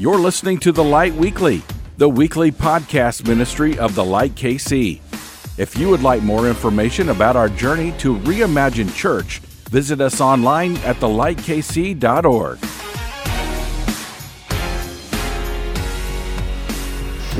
You're listening to The Light Weekly, the weekly podcast ministry of The Light KC. If you would like more information about our journey to reimagine church, visit us online at thelightkc.org.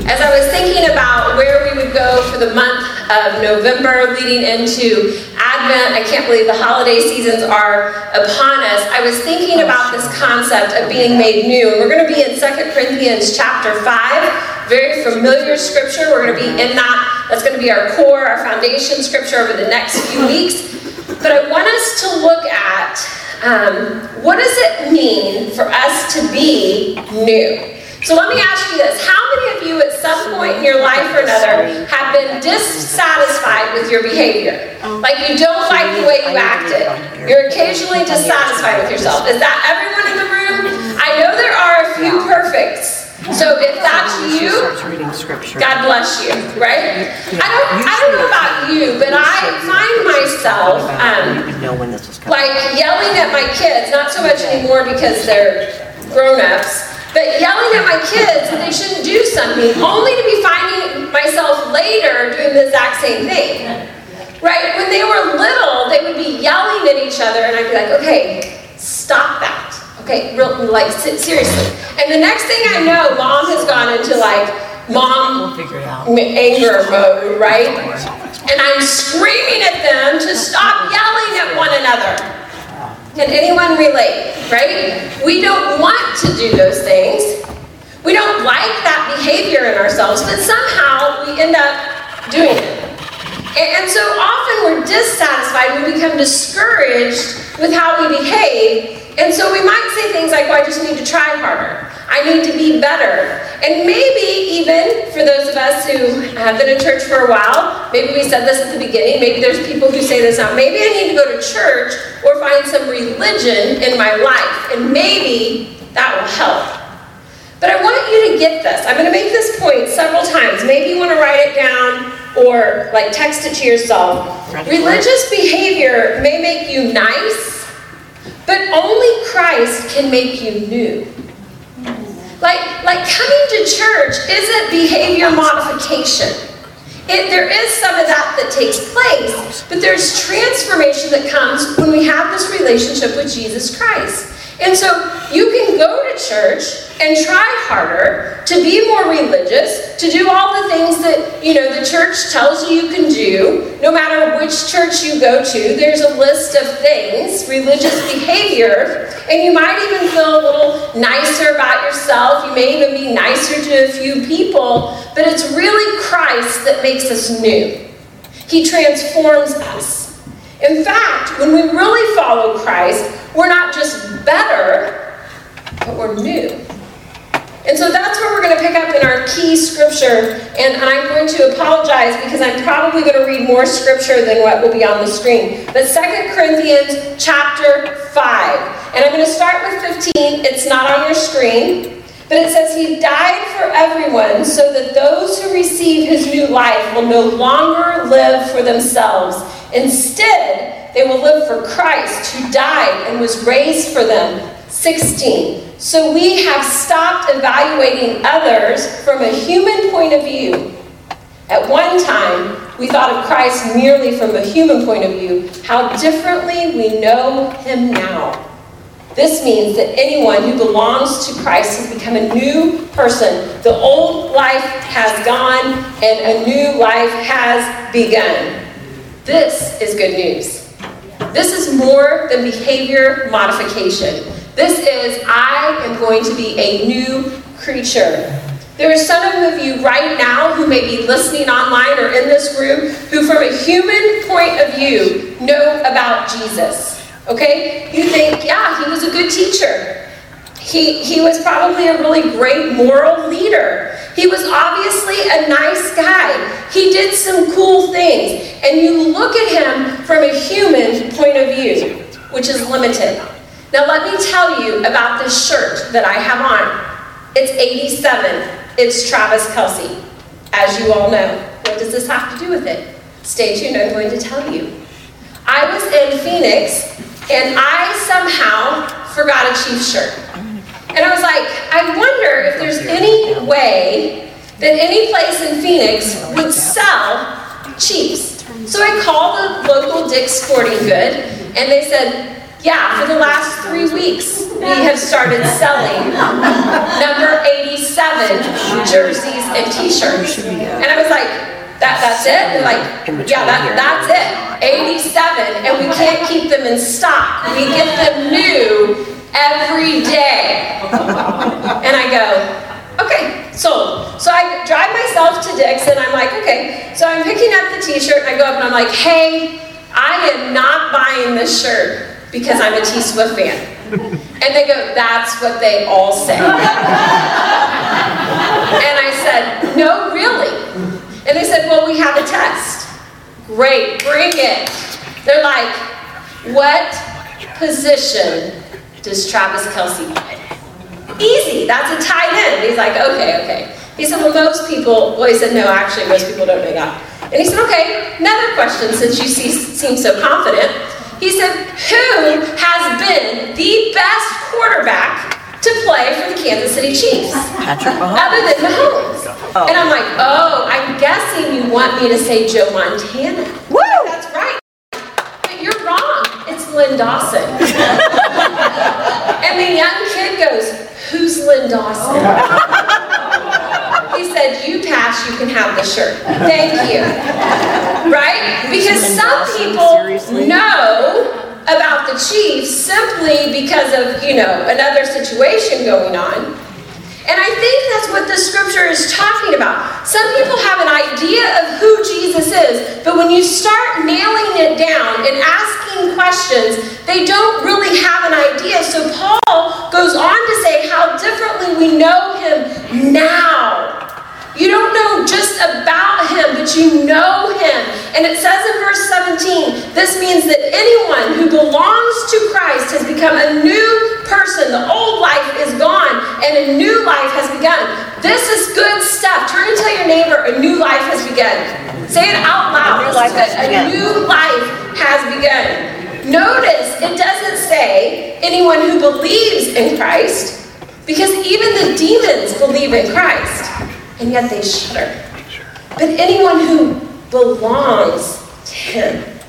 As I was thinking about where we would go for the month of November leading into Advent, I can't believe the holiday seasons are upon us. I was thinking about this concept of being made new. We're going to be in 2 Corinthians chapter 5, very familiar scripture. We're going to be in that. That's going to be our core, our foundation scripture over the next few weeks. But I want us to look at um, what does it mean for us to be new? So let me ask you this. How many of you at some point in your life or another have been dissatisfied with your behavior? Like you don't like the way you acted. You're occasionally dissatisfied with yourself. Is that everyone in the room? I know there are a few perfects. So if that's you, God bless you, right? I don't, I don't know about you, but I find myself um, like yelling at my kids, not so much anymore because they're grown-ups, but yelling at my kids that they shouldn't do something, only to be finding myself later doing the exact same thing. Right? When they were little, they would be yelling at each other, and I'd be like, okay, stop that. Okay, real, like seriously. And the next thing I know, mom has gone into like mom anger mode, right? And I'm screaming at them to stop yelling at one another. Can anyone relate, right? We don't want to do those things. We don't like that behavior in ourselves, but somehow we end up doing it. And, so often we're dissatisfied, we become discouraged with how we behave, and so we might say things like, well, I just need to try harder. I need to be better. And maybe even for those of us who have been in church for a while, maybe we said this at the beginning, maybe there's people who say this now, maybe I need to go to church or find some religion in my life, and maybe that will help. But I want you to get this. I'm going to make this point several times. Maybe you want to write it down or like text it to yourself. Religious behavior may make you nice, but only Christ can make you new. Like, like coming to church isn't behavior modification. It, there is some of that that takes place, but there's transformation that comes when we have this relationship with Jesus Christ. And so you can go to church and try harder to be more religious, to do all the things that, you know, the church tells you you can do. No matter which church you go to, there's a list of things, religious behavior, and you might even feel a little nicer about yourself. You may even be nicer to a few people, but it's really Christ that makes us new. He transforms us. In fact, when we really follow Christ, we're not just better, but we're new. And so that's where we're going to pick up in our key scripture. And, I'm going to apologize because I'm probably going to read more scripture than what will be on the screen. But Second Corinthians chapter 5. And I'm going to start with 15. It's not on your screen. But it says, He died for everyone so that those who receive His new life will no longer live for themselves. Instead, they will live for Christ, who died and was raised for them. 16. So we have stopped evaluating others from a human point of view. At one time, we thought of Christ merely from a human point of view. How differently we know him now. This means that anyone who belongs to Christ has become a new person. The old life has gone and a new life has begun. This is good news. This is more than behavior modification. This is, I am going to be a new creature. There are some of you right now who may be listening online or in this room who, from a human point of view, know about Jesus. Okay? You think, yeah, he was a good teacher. He, he was probably a really great moral leader. He was obviously a nice guy. He did some cool things. And you look at him from a human point of view, which is limited. Now, let me tell you about this shirt that I have on. It's 87. It's Travis Kelce. as you all know. What does this have to do with it? Stay tuned, I'm going to tell you. I was in Phoenix and I somehow forgot a Chiefs shirt. And I like, I wonder if there's any way that any place in Phoenix would sell Chiefs. So I called the local Dick's Sporting Good, and they said, yeah, for the last three weeks, we have started selling number 87 jerseys and t-shirts. And I was like, that, that's it? They're like, yeah, that, that's it. 87, and we can't keep them in stock. We get them new every day. And I go, okay, sold. So I drive myself to Dick's and I'm like, okay. So I'm picking up the t-shirt and I go up and I'm like, hey, I am not buying this shirt because I'm a T Swift fan. And they go, that's what they all say. and I said, no, really? And they said, well, we have a test. Great, bring it. They're like, what position does Travis Kelce play? Easy, that's a tight end. He's like, okay, okay. He said, well, most people, well, he said, no, actually, most people don't know that. And he said, okay, another question since you see, seem so confident. He said, Who has been the best quarterback to play for the Kansas City Chiefs? Patrick Mahomes. Other than Mahomes. Oh. And I'm like, Oh, I'm guessing you want me to say Joe Montana. Woo! That's right. But you're wrong. It's Len Dawson. and the young kid goes, Who's Len Dawson? he said, You pass, you can have the shirt. Thank you. Right? Because some people know about the Chiefs simply because of, you know, another situation going on. And I think that's what the scripture is talking about. Some people have an idea of who Jesus is, but when you start nailing it down and asking questions, they don't really have an idea. So Paul goes on to say how differently we know him now. You don't know just about him, but you know him. And it says in verse 17, this means that anyone who belongs to Christ has become a new person. The old life is gone and a new life has begun. This is good stuff. Turn and tell your neighbor a new life has begun. Say it out loud. A new life has begun. A new life has begun. Notice it doesn't say anyone who believes in Christ, because even the demons believe in Christ and yet they shudder. But anyone who belongs to Him,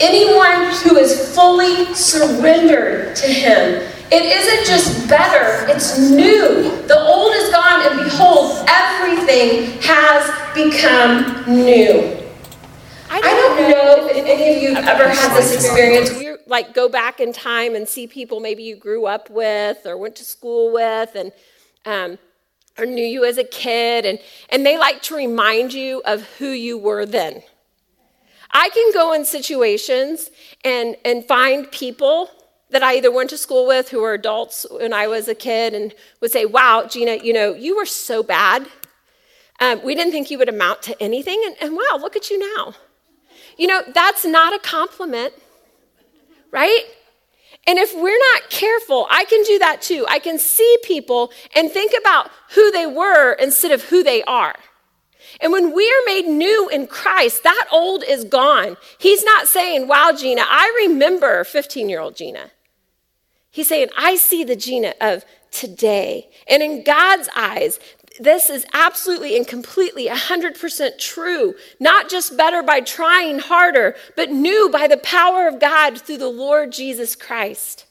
anyone who is fully surrendered to Him, it isn't just better, it's new. The old is gone, and behold, everything has become new. I don't know if any of you have ever had this experience. You like go back in time and see people maybe you grew up with or went to school with, and um, or knew you as a kid, and, and they like to remind you of who you were then. I can go in situations and, and find people that I either went to school with who were adults when I was a kid and would say, Wow, Gina, you know, you were so bad. Um, we didn't think you would amount to anything, and, and wow, look at you now. You know, that's not a compliment, right? And if we're not careful, I can do that too. I can see people and think about who they were instead of who they are. And when we are made new in Christ, that old is gone. He's not saying, Wow, Gina, I remember 15 year old Gina. He's saying, I see the Gina of today. And in God's eyes, this is absolutely and completely 100% true. Not just better by trying harder, but new by the power of God through the Lord Jesus Christ.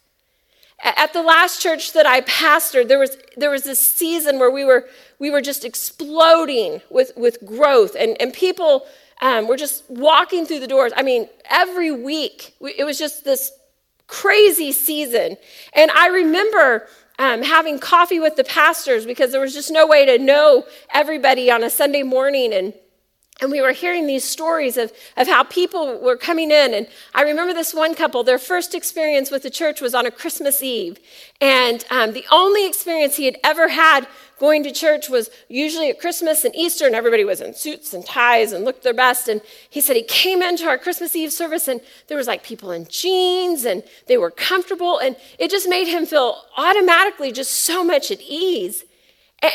At the last church that I pastored, there was, there was this season where we were, we were just exploding with, with growth, and, and people um, were just walking through the doors. I mean, every week, it was just this crazy season. And I remember um, having coffee with the pastors because there was just no way to know everybody on a Sunday morning. And, and we were hearing these stories of, of how people were coming in. And I remember this one couple, their first experience with the church was on a Christmas Eve. And um, the only experience he had ever had going to church was usually at Christmas and Easter, and everybody was in suits and ties and looked their best. And he said he came into our Christmas Eve service, and there was like people in jeans, and they were comfortable, and it just made him feel automatically just so much at ease.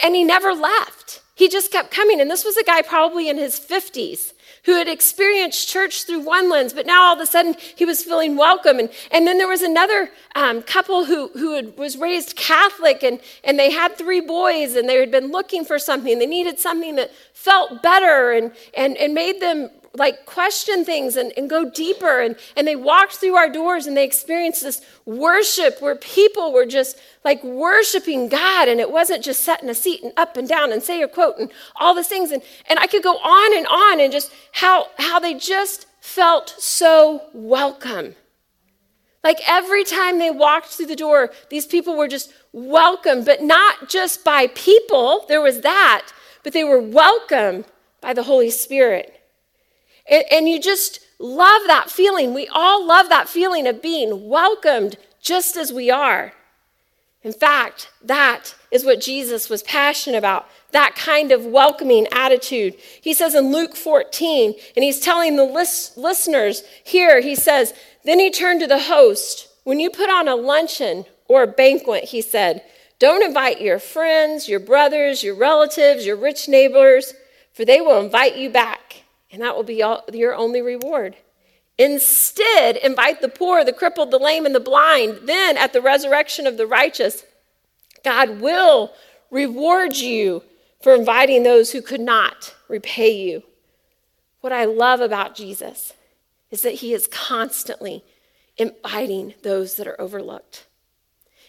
And he never left. He just kept coming. And this was a guy probably in his 50s who had experienced church through one lens, but now all of a sudden he was feeling welcome. And, and then there was another um, couple who, who had, was raised Catholic and, and they had three boys and they had been looking for something. They needed something that felt better and, and, and made them like question things and, and go deeper. And, and they walked through our doors and they experienced this worship where people were just like worshiping God. And it wasn't just sat in a seat and up and down and say a quote and all these things. And, and I could go on and on and just how, how they just felt so welcome. Like every time they walked through the door, these people were just welcome, but not just by people, there was that, but they were welcome by the Holy Spirit. And, and you just love that feeling. We all love that feeling of being welcomed just as we are. In fact, that is what Jesus was passionate about that kind of welcoming attitude. He says in Luke 14, and he's telling the lis- listeners here, he says, Then he turned to the host. When you put on a luncheon or a banquet, he said, Don't invite your friends, your brothers, your relatives, your rich neighbors, for they will invite you back and that will be all, your only reward. Instead, invite the poor, the crippled, the lame, and the blind. Then, at the resurrection of the righteous, God will reward you for inviting those who could not repay you. What I love about Jesus is that he is constantly inviting those that are overlooked.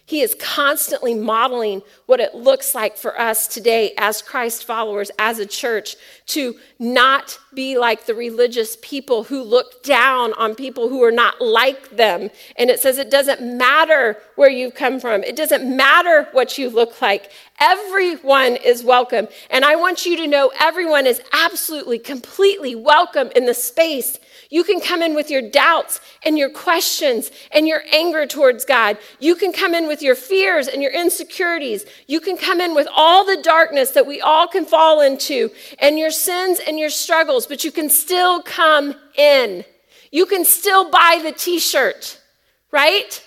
He is constantly modeling what it looks like for us today as Christ followers, as a church, to not be like the religious people who look down on people who are not like them. And it says it doesn't matter where you've come from, it doesn't matter what you look like. Everyone is welcome. And I want you to know everyone is absolutely, completely welcome in the space you can come in with your doubts and your questions and your anger towards God. You can come in with your fears and your insecurities. You can come in with all the darkness that we all can fall into and your sins and your struggles, but you can still come in. You can still buy the t shirt, right?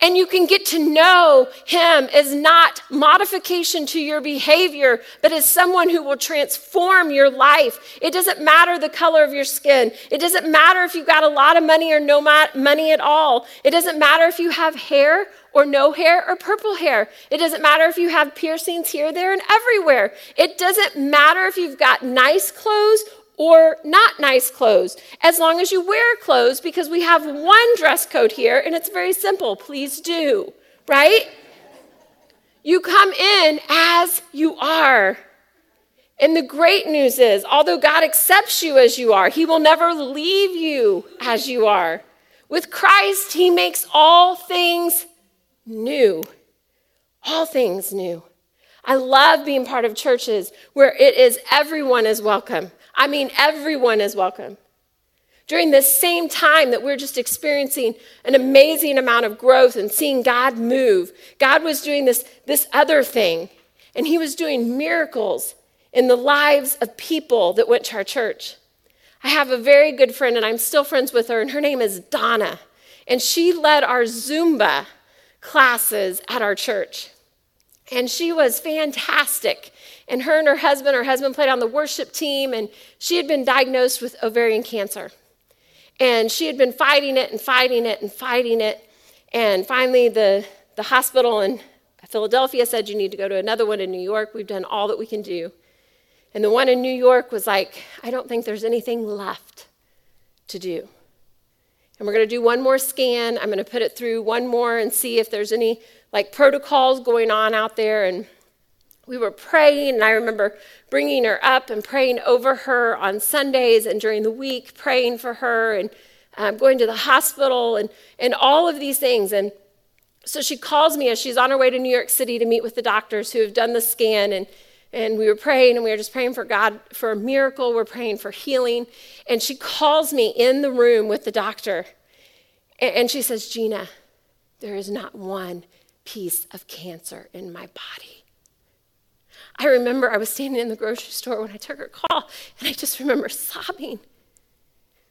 And you can get to know him as not modification to your behavior, but as someone who will transform your life. It doesn't matter the color of your skin. It doesn't matter if you've got a lot of money or no money at all. It doesn't matter if you have hair or no hair or purple hair. It doesn't matter if you have piercings here, there, and everywhere. It doesn't matter if you've got nice clothes or not nice clothes, as long as you wear clothes, because we have one dress code here and it's very simple. Please do, right? You come in as you are. And the great news is, although God accepts you as you are, He will never leave you as you are. With Christ, He makes all things new. All things new. I love being part of churches where it is everyone is welcome. I mean, everyone is welcome. During this same time that we're just experiencing an amazing amount of growth and seeing God move, God was doing this, this other thing, and He was doing miracles in the lives of people that went to our church. I have a very good friend, and I'm still friends with her, and her name is Donna. And she led our Zumba classes at our church. And she was fantastic. And her and her husband, her husband played on the worship team, and she had been diagnosed with ovarian cancer. And she had been fighting it and fighting it and fighting it. And finally, the, the hospital in Philadelphia said, You need to go to another one in New York. We've done all that we can do. And the one in New York was like, I don't think there's anything left to do. And we're going to do one more scan. I'm going to put it through one more and see if there's any like protocols going on out there. And we were praying, and I remember bringing her up and praying over her on Sundays and during the week, praying for her and um, going to the hospital and, and all of these things. And so she calls me as she's on her way to New York City to meet with the doctors who have done the scan. And, and we were praying, and we were just praying for God for a miracle. We're praying for healing. And she calls me in the room with the doctor. And, and she says, Gina, there is not one piece of cancer in my body. I remember I was standing in the grocery store when I took her call, and I just remember sobbing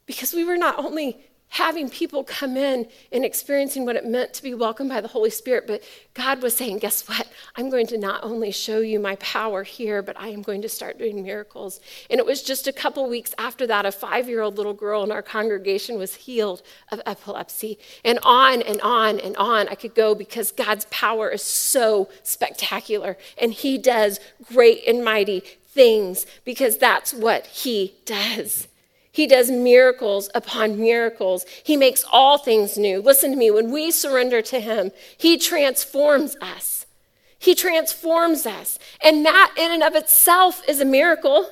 because we were not only having people come in and experiencing what it meant to be welcomed by the Holy Spirit. But God was saying, Guess what? I'm going to not only show you my power here, but I am going to start doing miracles. And it was just a couple weeks after that, a five year old little girl in our congregation was healed of epilepsy. And on and on and on I could go because God's power is so spectacular. And He does great and mighty things because that's what He does. He does miracles upon miracles. He makes all things new. Listen to me, when we surrender to Him, He transforms us. He transforms us. And that, in and of itself, is a miracle.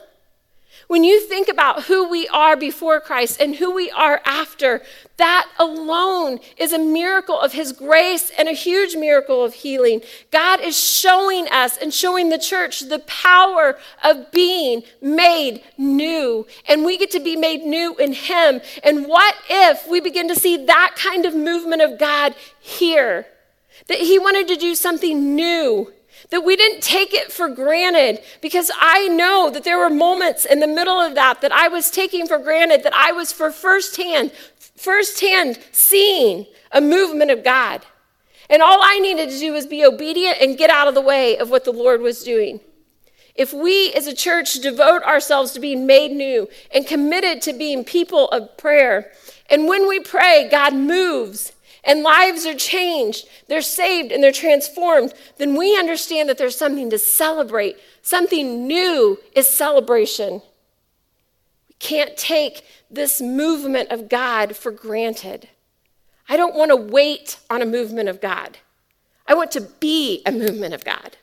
When you think about who we are before Christ and who we are after, that alone is a miracle of His grace and a huge miracle of healing. God is showing us and showing the church the power of being made new. And we get to be made new in Him. And what if we begin to see that kind of movement of God here? That He wanted to do something new that we didn't take it for granted because I know that there were moments in the middle of that that I was taking for granted that I was for firsthand, firsthand seeing a movement of God. And all I needed to do was be obedient and get out of the way of what the Lord was doing. If we as a church devote ourselves to being made new and committed to being people of prayer, and when we pray, God moves and lives are changed, they're saved and they're transformed, then we understand that there's something to celebrate. Something new is celebration. We can't take this movement of God for granted. I don't want to wait on a movement of God. I want to be a movement of God.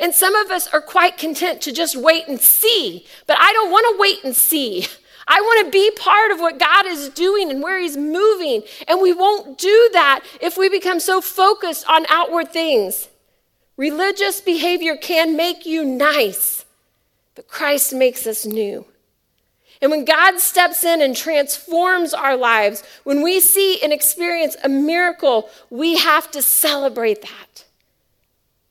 And some of us are quite content to just wait and see, but I don't want to wait and see. I want to be part of what God is doing and where He's moving. And we won't do that if we become so focused on outward things. Religious behavior can make you nice, but Christ makes us new. And when God steps in and transforms our lives, when we see and experience a miracle, we have to celebrate that.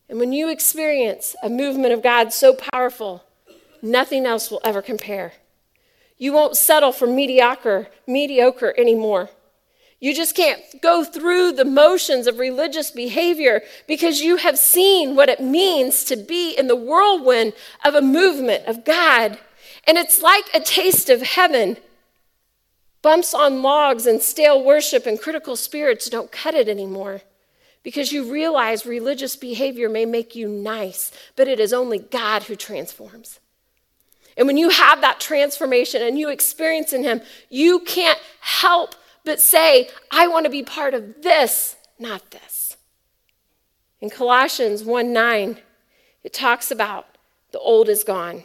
And when you experience a movement of God so powerful, nothing else will ever compare. You won't settle for mediocre, mediocre anymore. You just can't go through the motions of religious behavior because you have seen what it means to be in the whirlwind of a movement of God. And it's like a taste of heaven. Bumps on logs and stale worship and critical spirits don't cut it anymore because you realize religious behavior may make you nice, but it is only God who transforms. And when you have that transformation and you experience in Him, you can't help but say, I want to be part of this, not this. In Colossians 1 9, it talks about the old is gone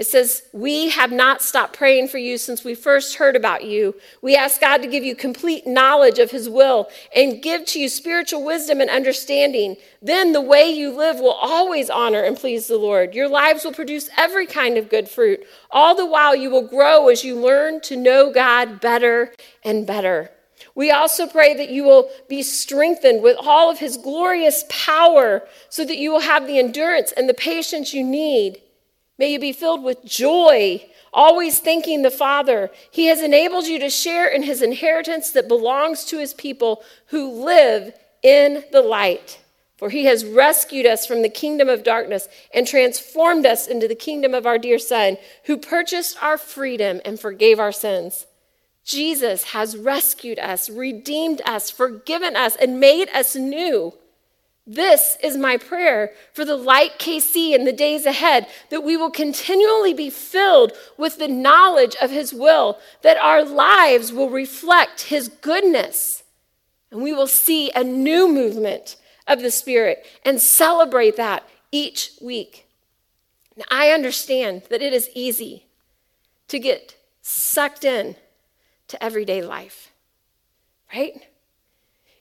it says, We have not stopped praying for you since we first heard about you. We ask God to give you complete knowledge of His will and give to you spiritual wisdom and understanding. Then the way you live will always honor and please the Lord. Your lives will produce every kind of good fruit. All the while, you will grow as you learn to know God better and better. We also pray that you will be strengthened with all of His glorious power so that you will have the endurance and the patience you need. May you be filled with joy, always thanking the Father. He has enabled you to share in his inheritance that belongs to his people who live in the light. For he has rescued us from the kingdom of darkness and transformed us into the kingdom of our dear Son, who purchased our freedom and forgave our sins. Jesus has rescued us, redeemed us, forgiven us, and made us new. This is my prayer for the light KC in the days ahead that we will continually be filled with the knowledge of His will, that our lives will reflect His goodness, and we will see a new movement of the Spirit and celebrate that each week. Now, I understand that it is easy to get sucked in to everyday life, right?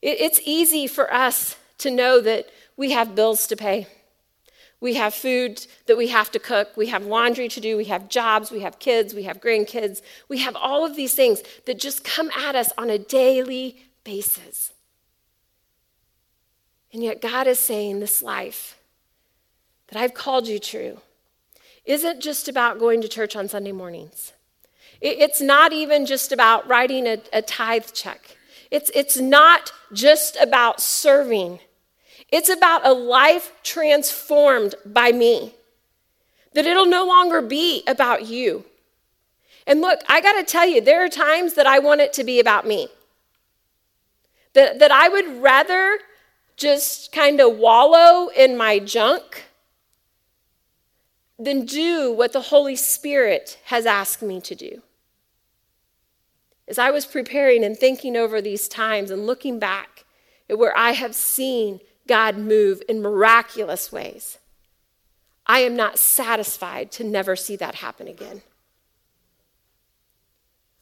it's easy for us to know that we have bills to pay. We have food that we have to cook. We have laundry to do. We have jobs. We have kids. We have grandkids. We have all of these things that just come at us on a daily basis. And yet, God is saying this life that I've called you to isn't just about going to church on Sunday mornings. It's not even just about writing a, a tithe check. It's, it's not just about serving. It's about a life transformed by me. That it'll no longer be about you. And look, I got to tell you, there are times that I want it to be about me. That, that I would rather just kind of wallow in my junk than do what the Holy Spirit has asked me to do. As I was preparing and thinking over these times and looking back at where I have seen God move in miraculous ways, I am not satisfied to never see that happen again.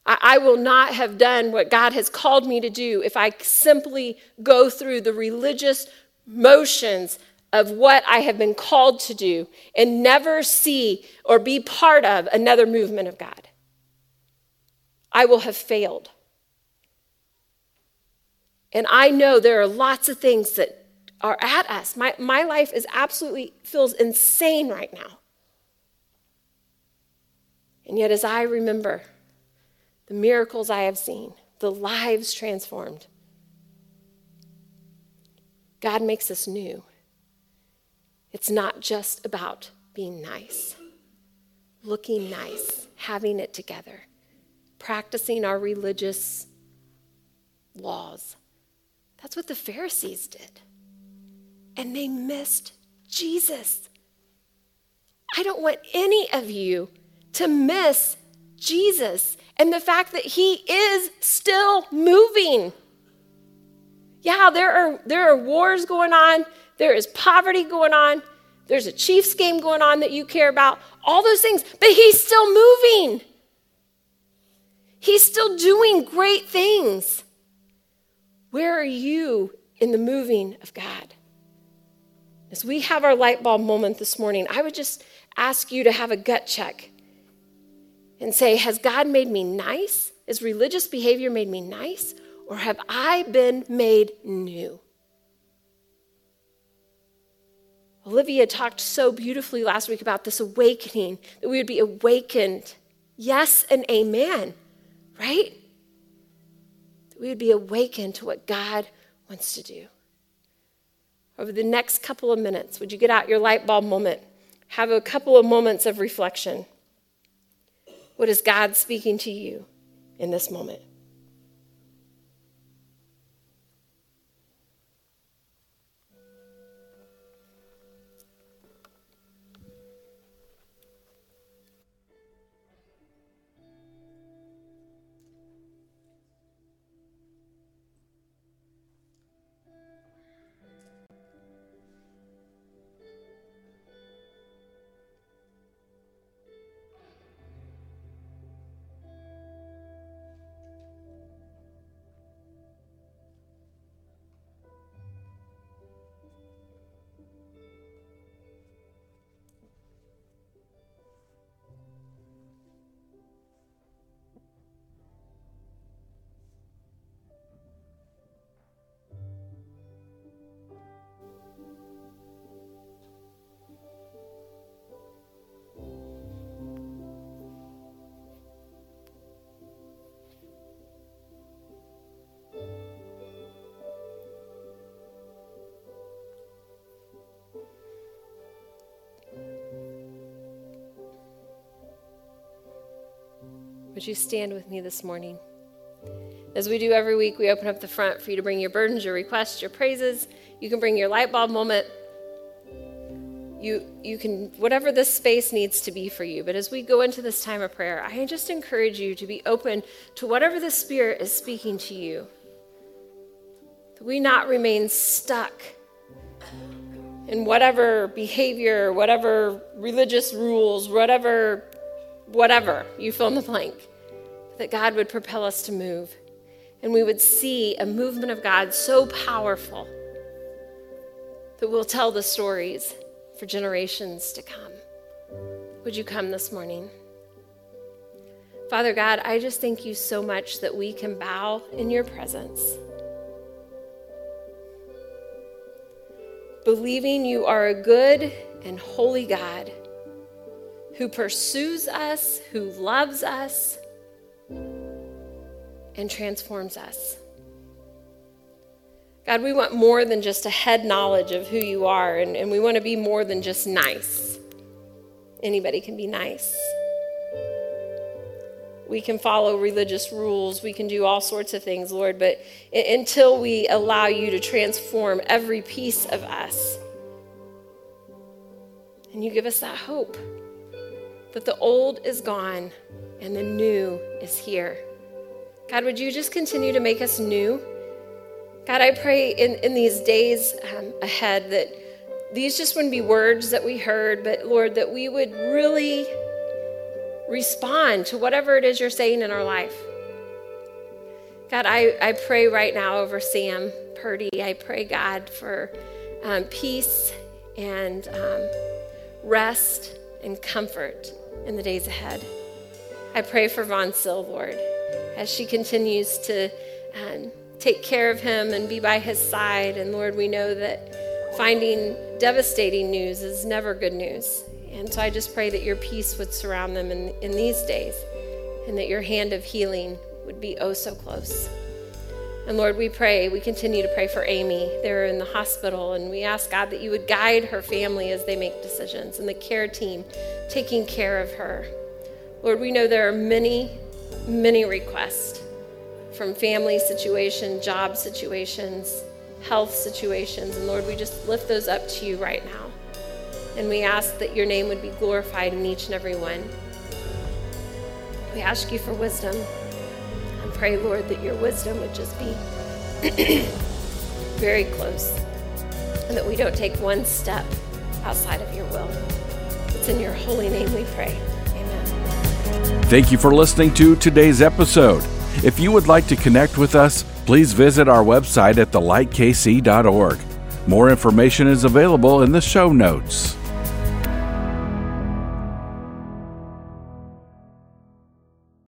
I, will not have done what God has called me to do if I simply go through the religious motions of what I have been called to do and never see or be part of another movement of God. I will have failed. And I know there are lots of things that are at us. My, my life is absolutely feels insane right now. And yet, as I remember the miracles I have seen, the lives transformed, God makes us new. It's not just about being nice, looking nice, having it together, practicing our religious laws. That's what the Pharisees did. And they missed Jesus. I don't want any of you to miss Jesus and the fact that he is still moving. Yeah, there are, there are wars going on, there is poverty going on, there's a Chiefs game going on that you care about, all those things, but he's still moving. He's still doing great things. Where are you in the moving of God? As we have our light bulb moment this morning, I would just ask you to have a gut check and say, Has God made me nice? Has religious behavior made me nice? Or have I been made new? Olivia talked so beautifully last week about this awakening, that we would be awakened. Yes and amen, right? That we would be awakened to what God wants to do. Over the next couple of minutes, would you get out your light bulb moment? Have a couple of moments of reflection. What is God speaking to you in this moment? Would you stand with me this morning? As we do every week, we open up the front for you to bring your burdens, your requests, your praises. You can bring your light bulb moment. You, you can, whatever this space needs to be for you. But as we go into this time of prayer, I just encourage you to be open to whatever the Spirit is speaking to you. That we not remain stuck in whatever behavior, whatever religious rules, whatever whatever, you fill in the blank, that God would propel us to move. And we would see a movement of God so powerful that we'll tell the stories for generations to come. Would you come this morning? Father God, I just thank you so much that we can bow in your presence. Believing you are a good and holy God who pursues us, who loves us, and transforms us. God, we want more than just a head knowledge of who you are, and, and we want to be more than just nice. Anybody can be nice. We can follow religious rules. We can do all sorts of things, Lord, but until we allow you to transform every piece of us, and you give us that hope that the old is gone and the new is here. God, would you just continue to make us new? God, I pray in, in these days um, ahead that these just wouldn't be words that we heard, but Lord, that we would really respond to whatever it is you're saying in our life. God, I, I pray right now over Sam Purdy. I pray, God, for um, peace and um, rest and comfort in the days ahead. I pray for Von Sil, Lord, as she continues to um, take care of him and be by his side. And Lord, we know that finding devastating news is never good news. And so I just pray that your peace would surround them in, in these days and that your hand of healing would be oh so close. And Lord, we pray, we continue to pray for Amy. They're in the hospital, and we ask God that you would guide her family as they make decisions and the care team taking care of her. Lord, we know there are many, many requests from family situation, job situations, health situations. And Lord, we just lift those up to you right now. And we ask that your name would be glorified in each and every one. We ask you for wisdom pray, Lord, that your wisdom would just be very close and that we don't take one step outside of your will. It's in your holy name we pray. Amen. Thank you for listening to today's episode. If you would like to connect with us, please visit our website at thelightkc.org. More information is available in the show notes.